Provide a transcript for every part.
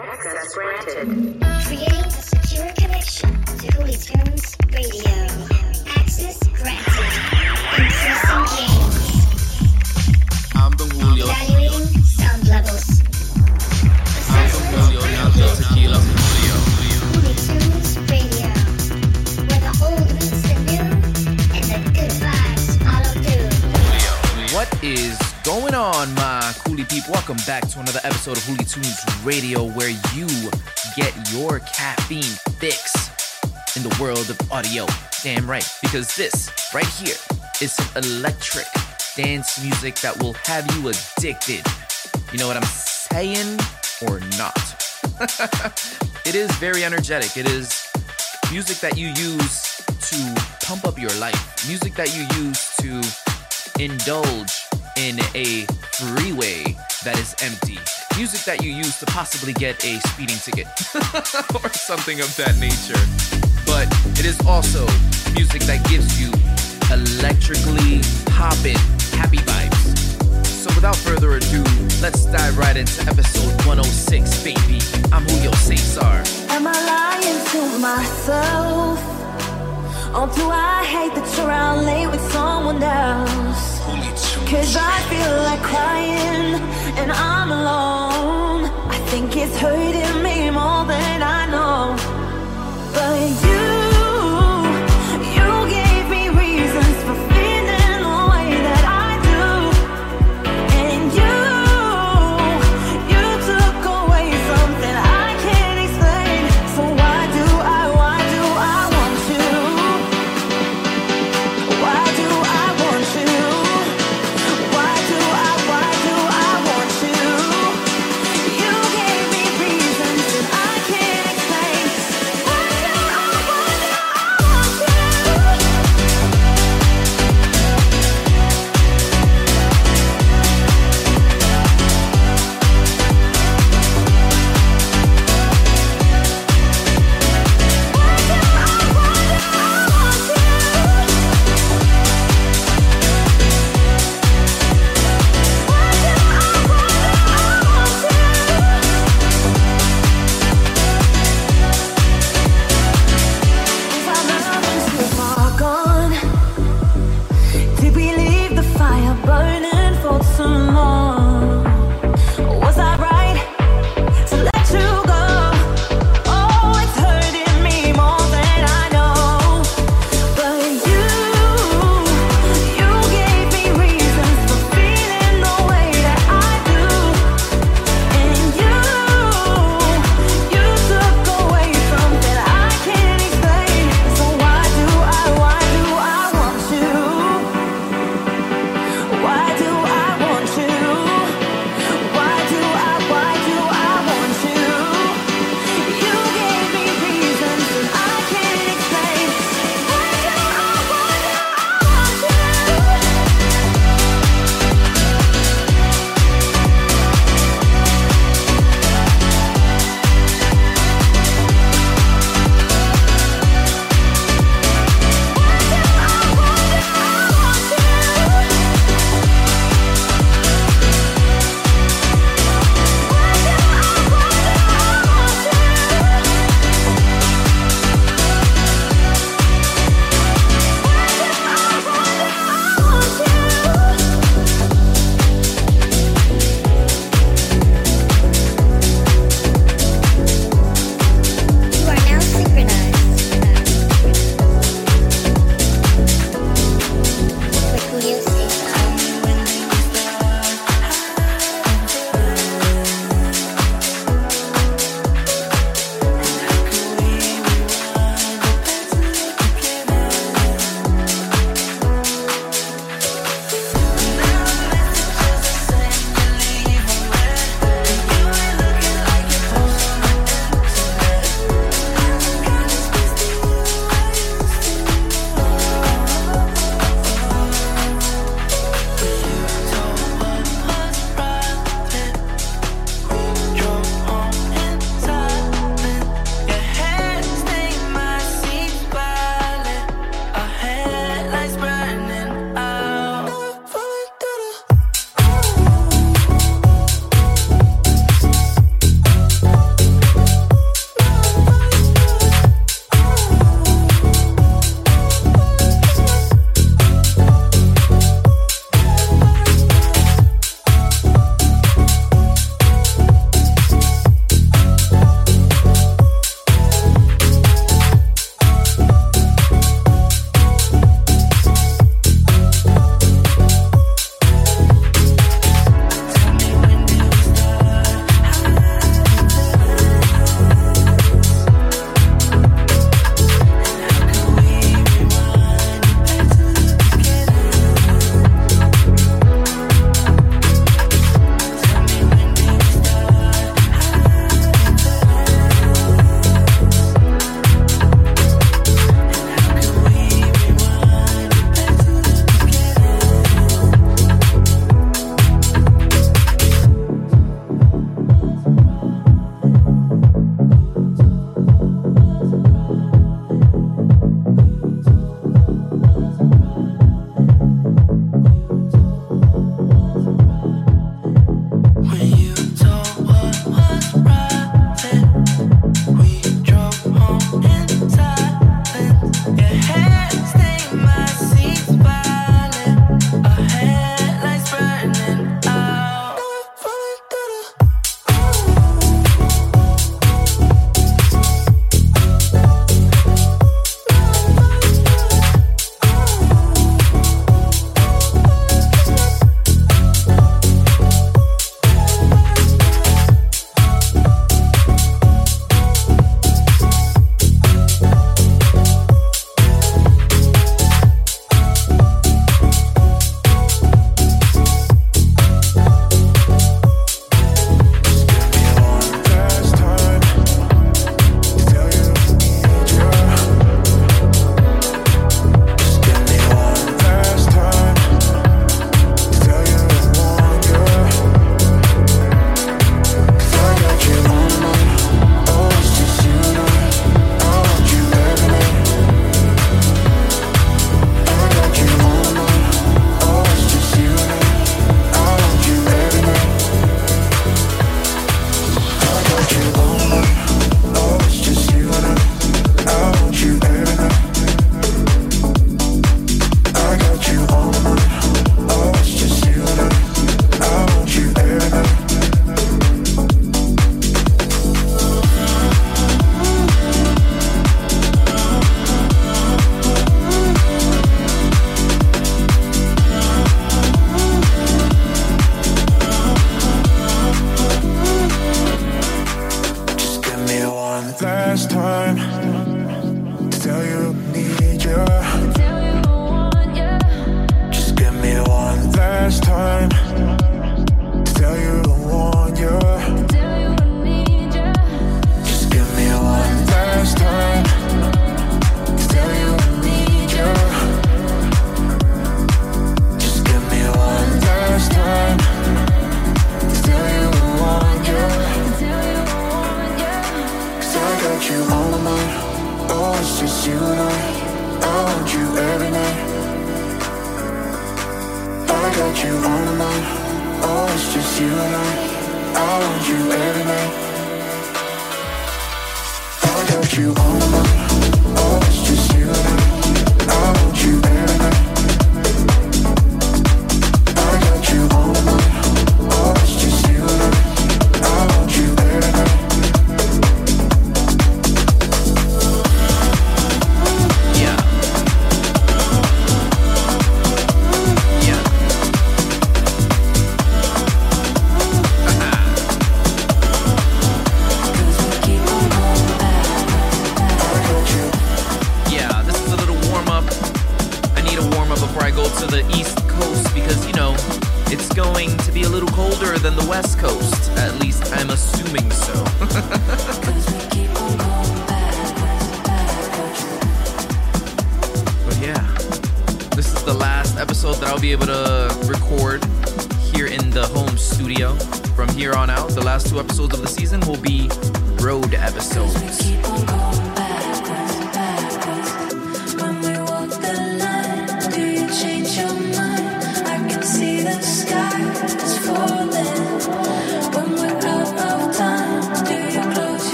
Access granted. Creating a secure connection to Holy Tunes Radio. Access granted. Increasing gains. I'm the Julio. Evaluating sound levels. I'm the Julio. Now the tequila. Holy Tunes Radio. Where the old meets the new and the good vibes follow through. What is going on, my coolie people? Welcome back to another episode of Hoolie Tunes Radio, where you get your caffeine fix in the world of audio. Damn right, because this right here is some electric dance music that will have you addicted. You know what I'm saying, or not? it is very energetic. It is music that you use to pump up your life, music that you use to indulge in a freeway that is empty. Music that you use to possibly get a speeding ticket or something of that nature. But it is also music that gives you electrically poppin' happy vibes. So without further ado, let's dive right into episode 106, baby. I'm Julio Cesar. Am I lying to myself? Or do I hate that you're out late with someone else? Cause I feel like crying and I'm alone. I think it's hurting me more than I know. But you,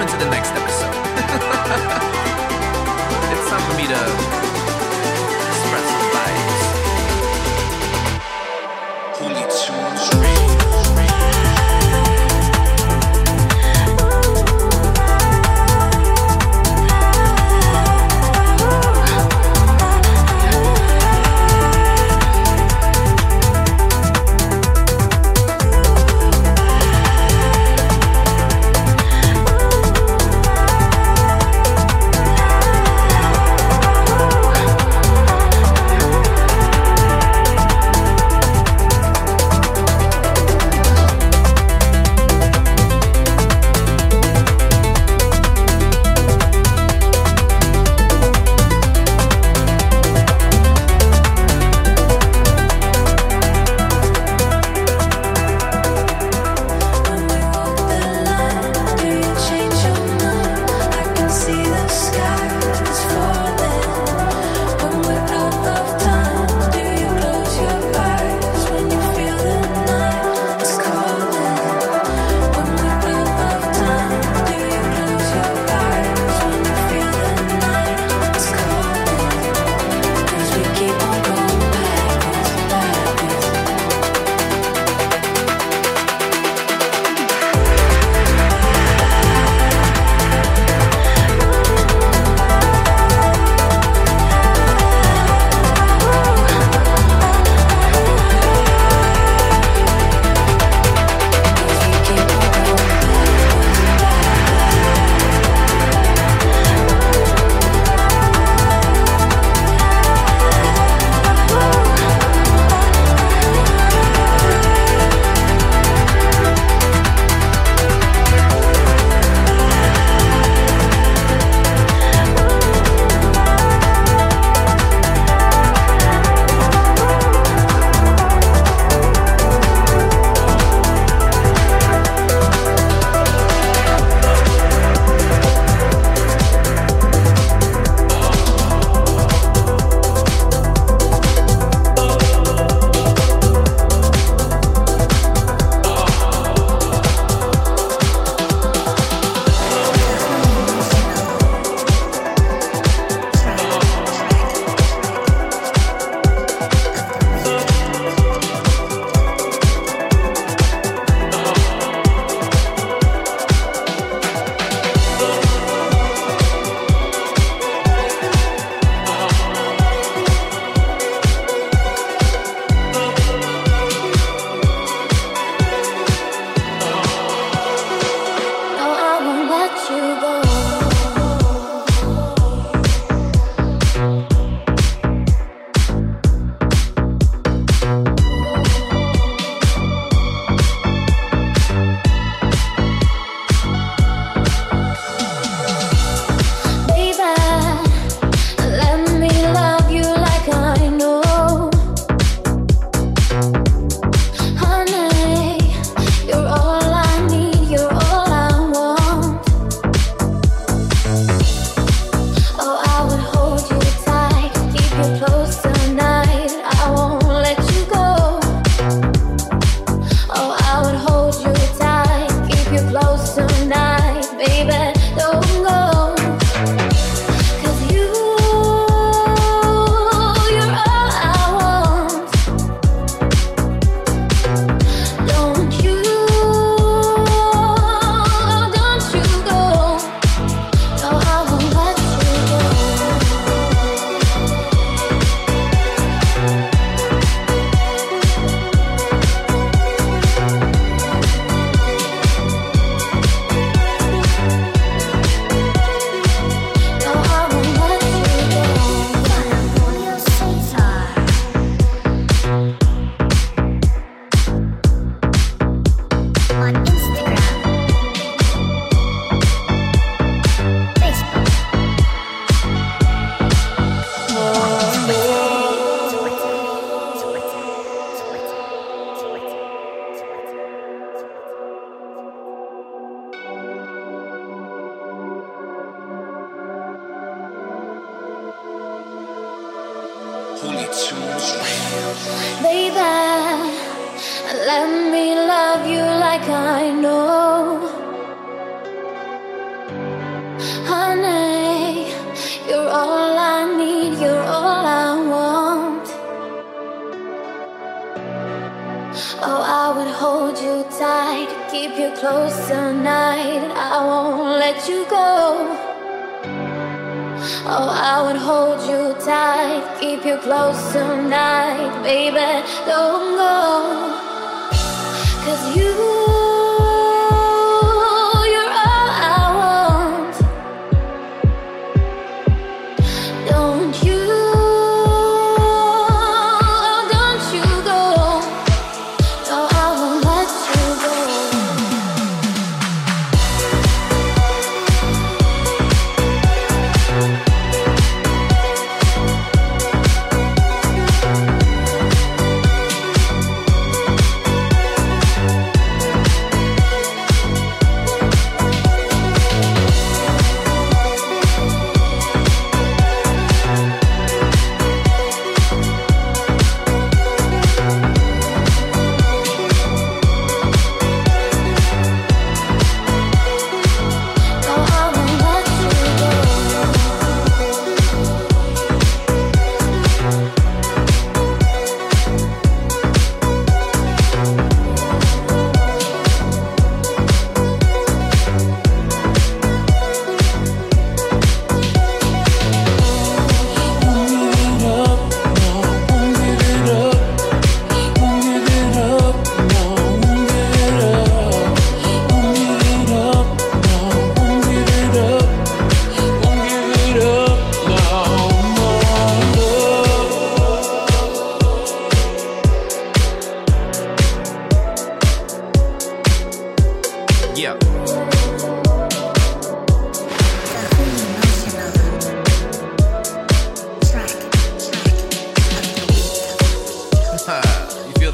into the next episode. it's time for me to tonight, baby. Don't go, cause you.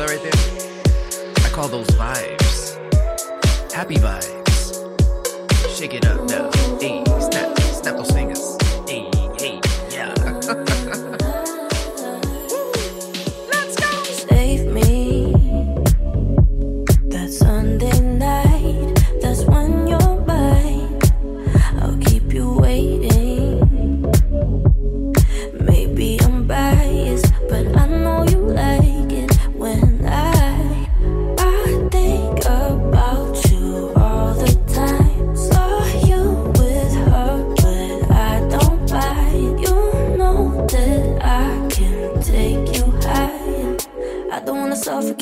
that right there? I call those vibes. Happy vibes. Shake it up now. Hey, snap, snap those fingers. Hey, hey, yeah.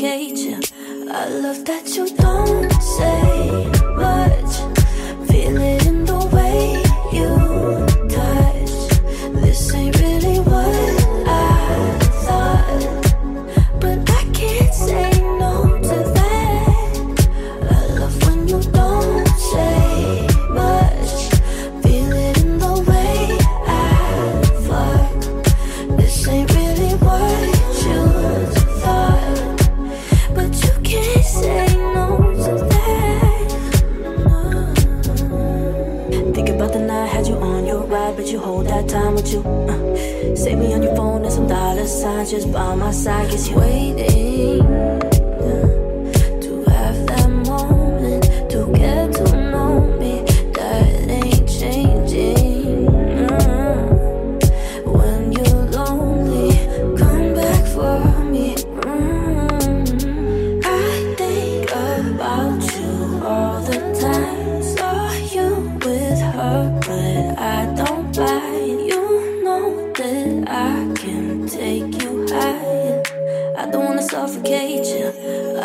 cage. I love that you.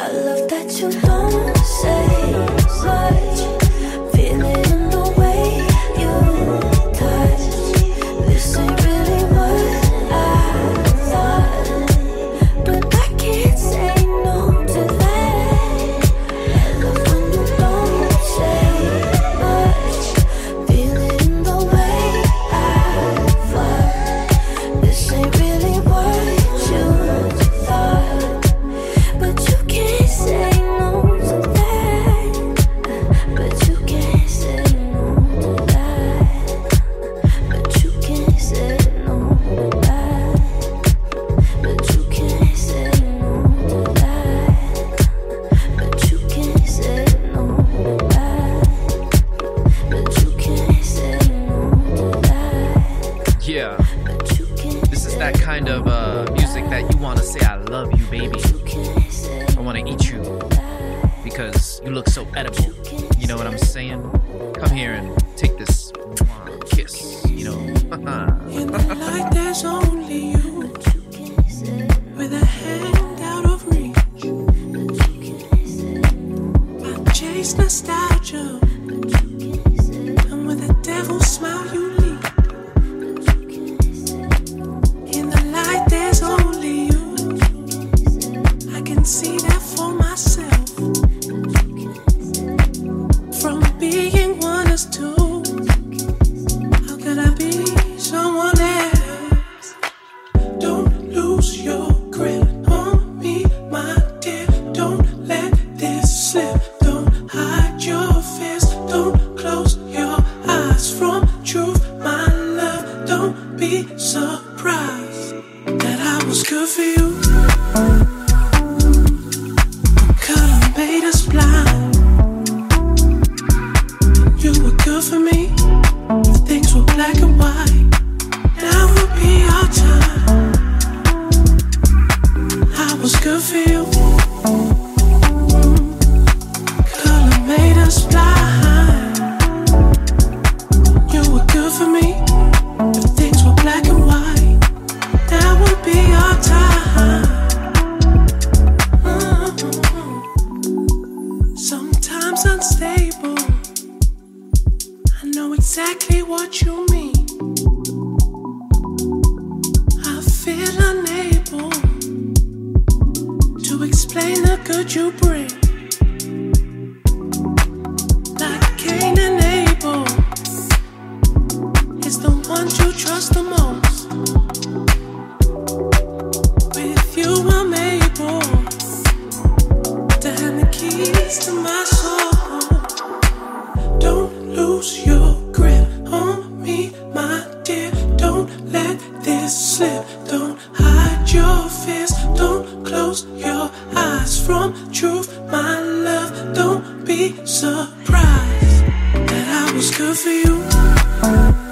I love that you don't say. For you.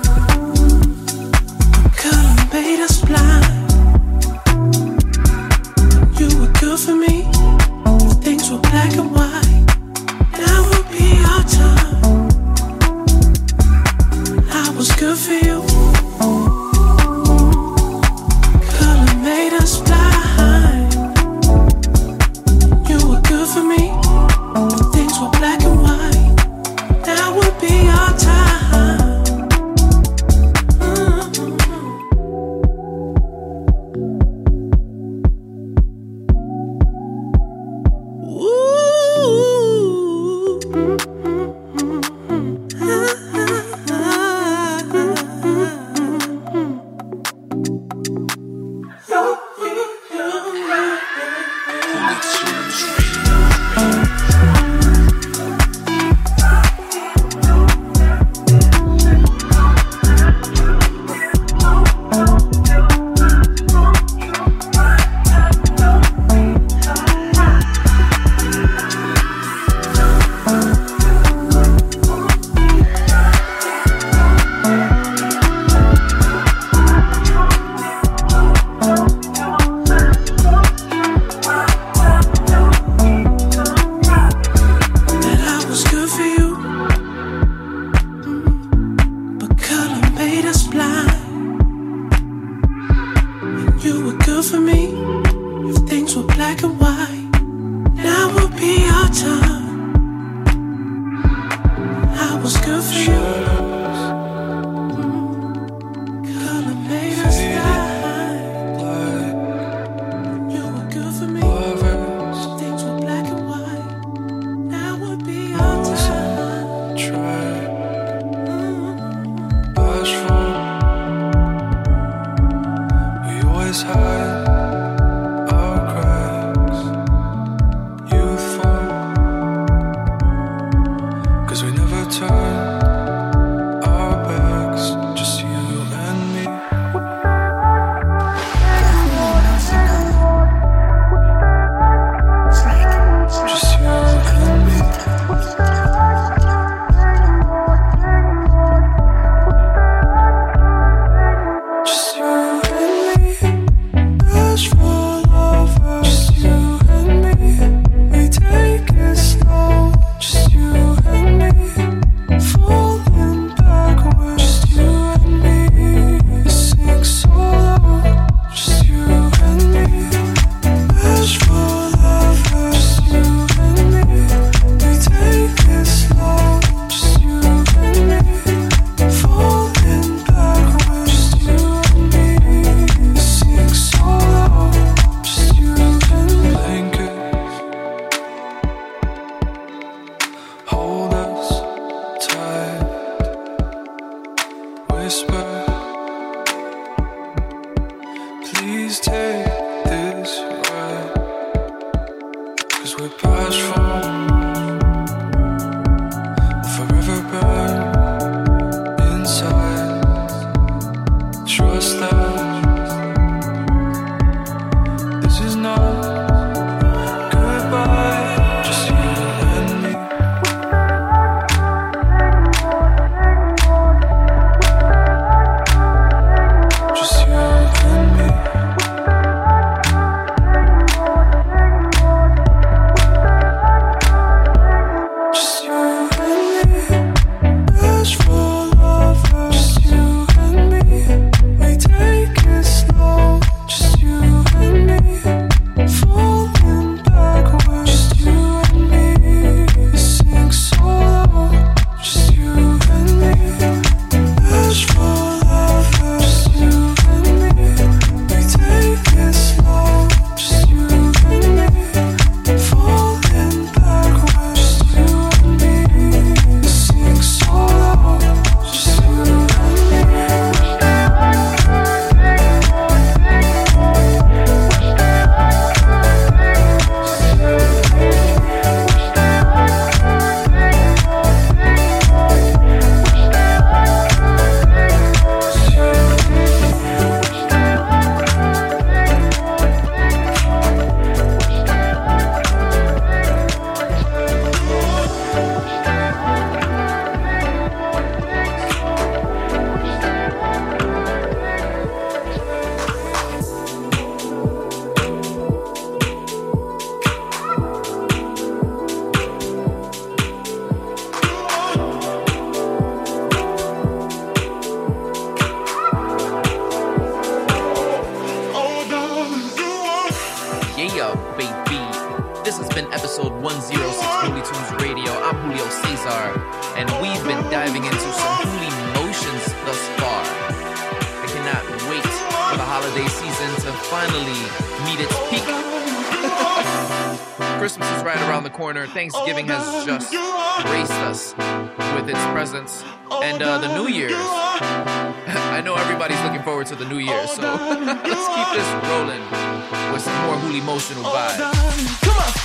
up, baby. This has been episode 106 Holy Tunes Radio. I'm Julio Cesar, and we've been diving into some holy motions thus far. I cannot wait for the holiday season to finally meet its peak. Christmas is right around the corner. Thanksgiving has just graced us with its presence, and uh, the New Year's I know everybody's looking forward to the new year, so let's keep this rolling with some more Hooli emotional vibes. Come on.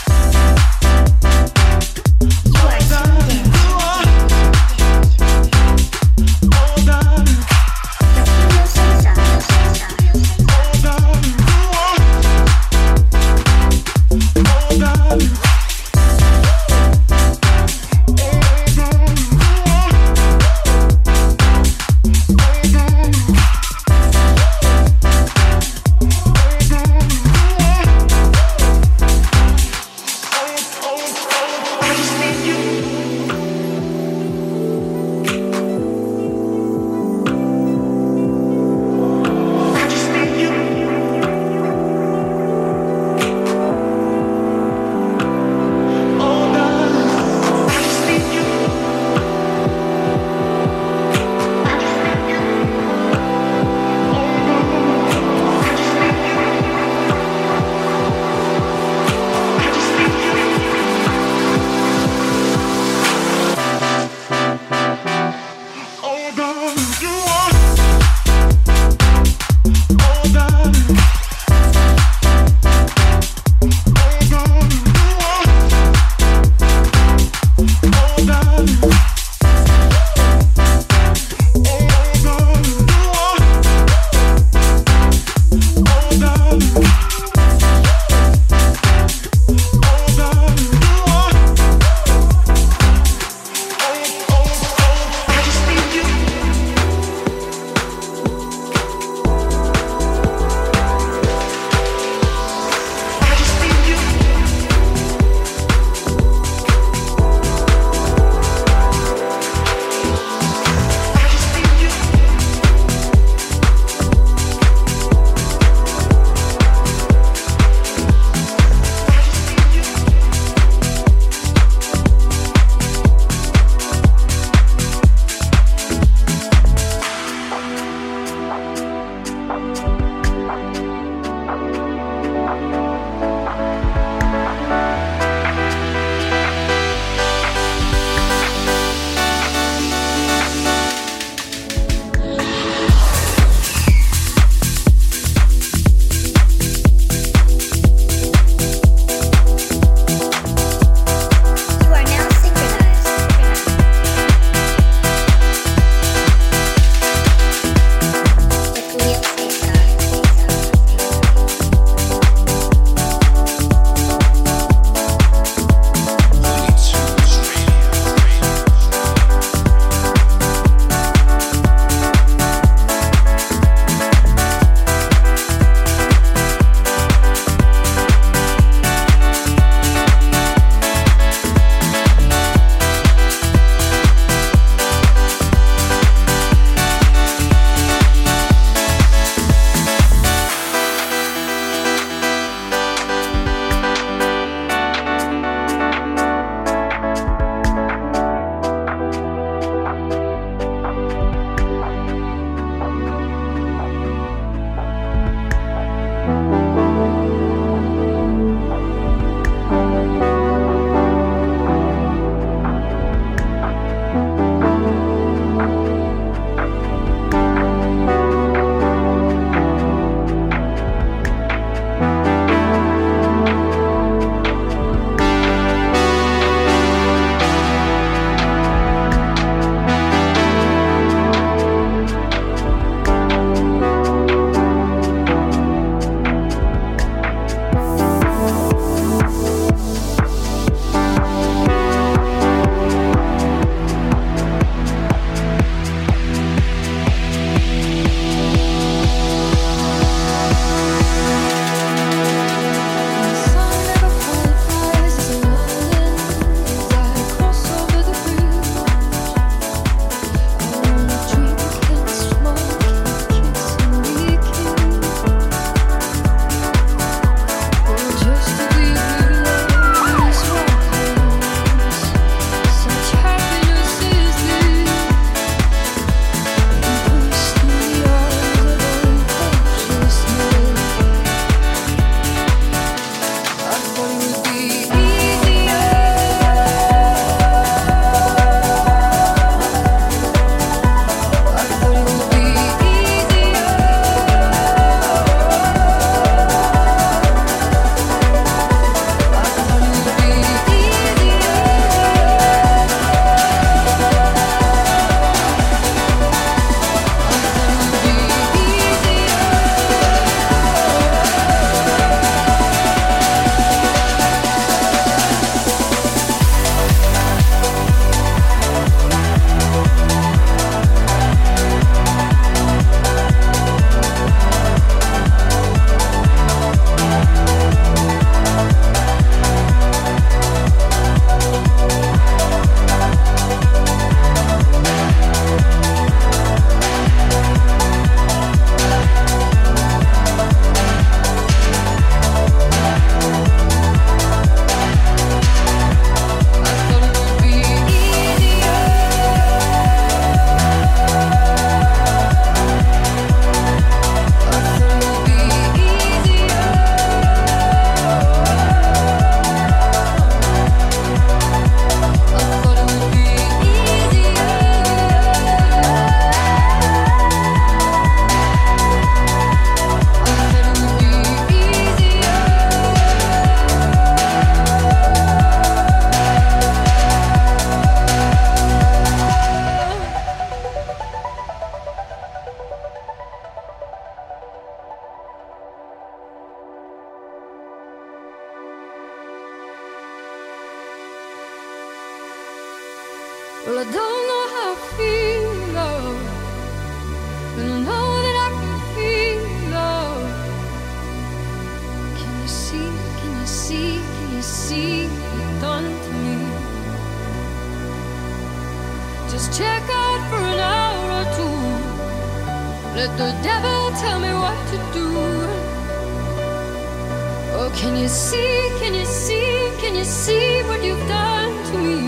Can you see, can you see, can you see what you've done to me?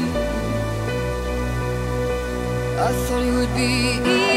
I thought it would be easy.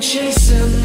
chasing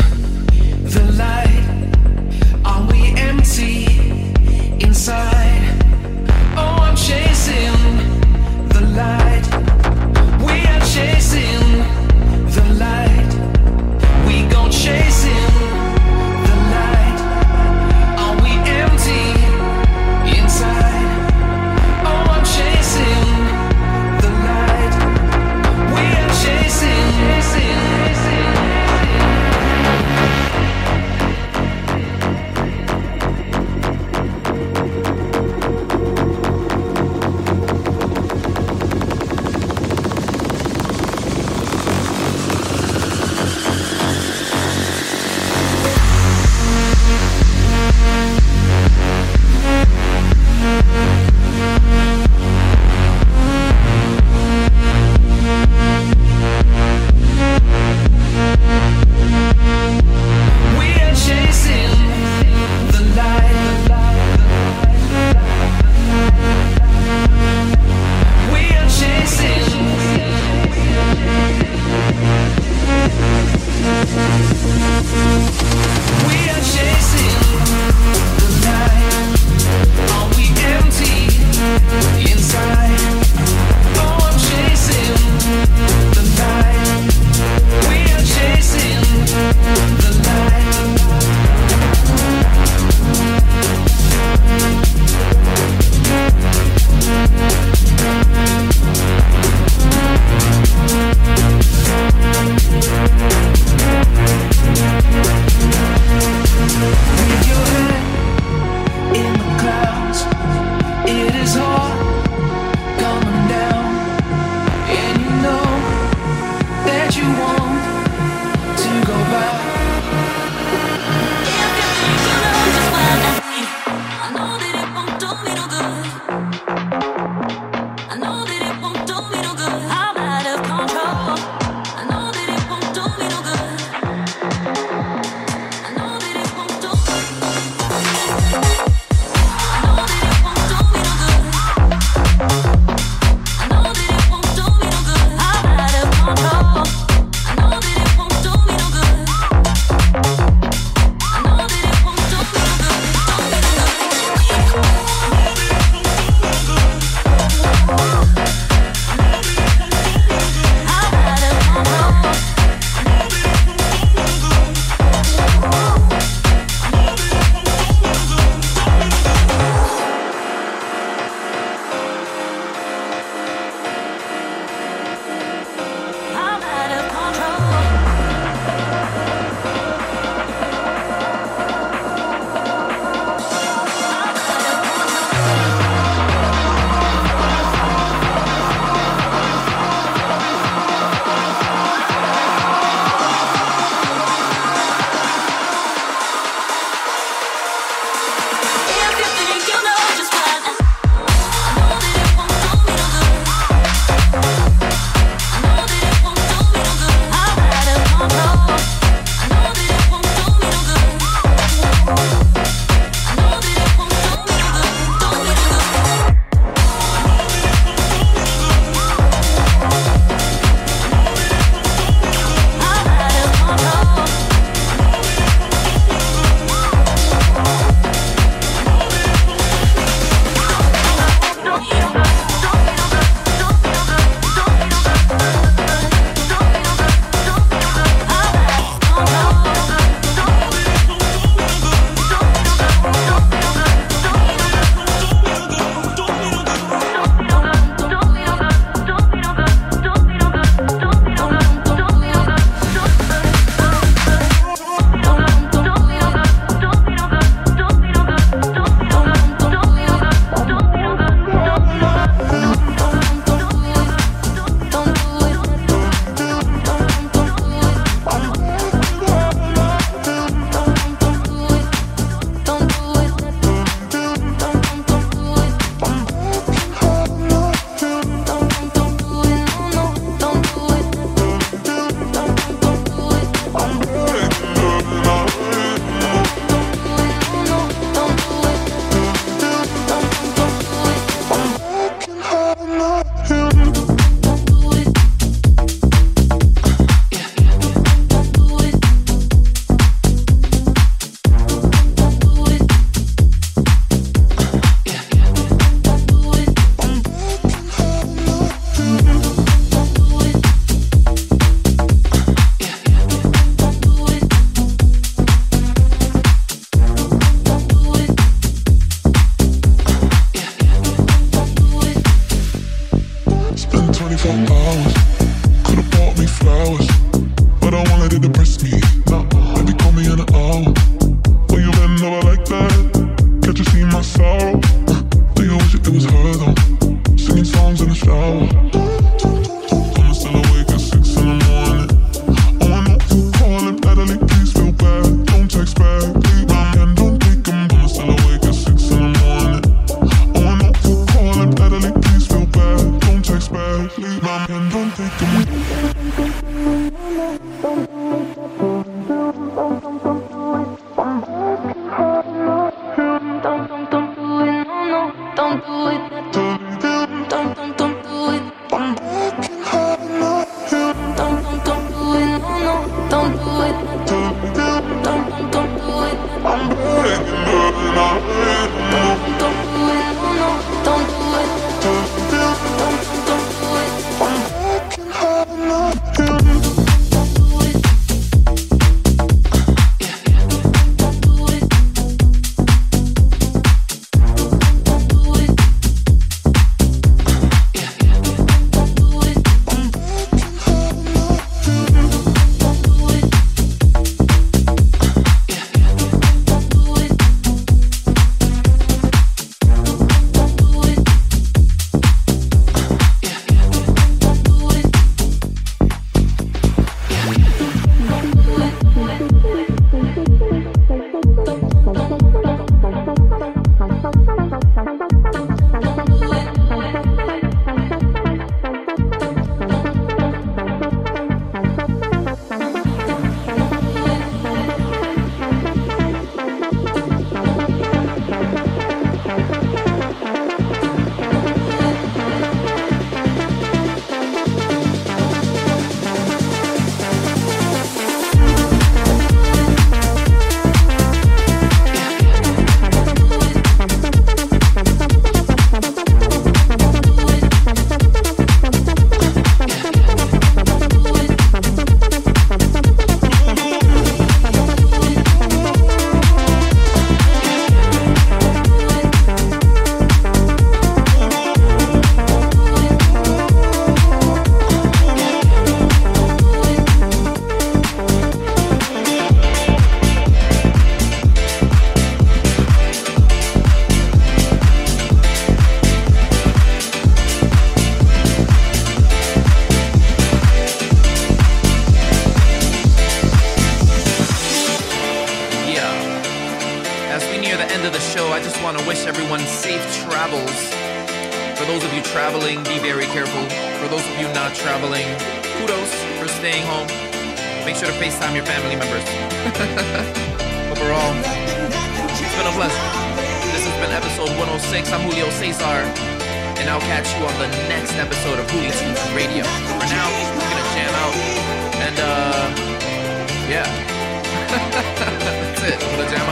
that's it. I'm gonna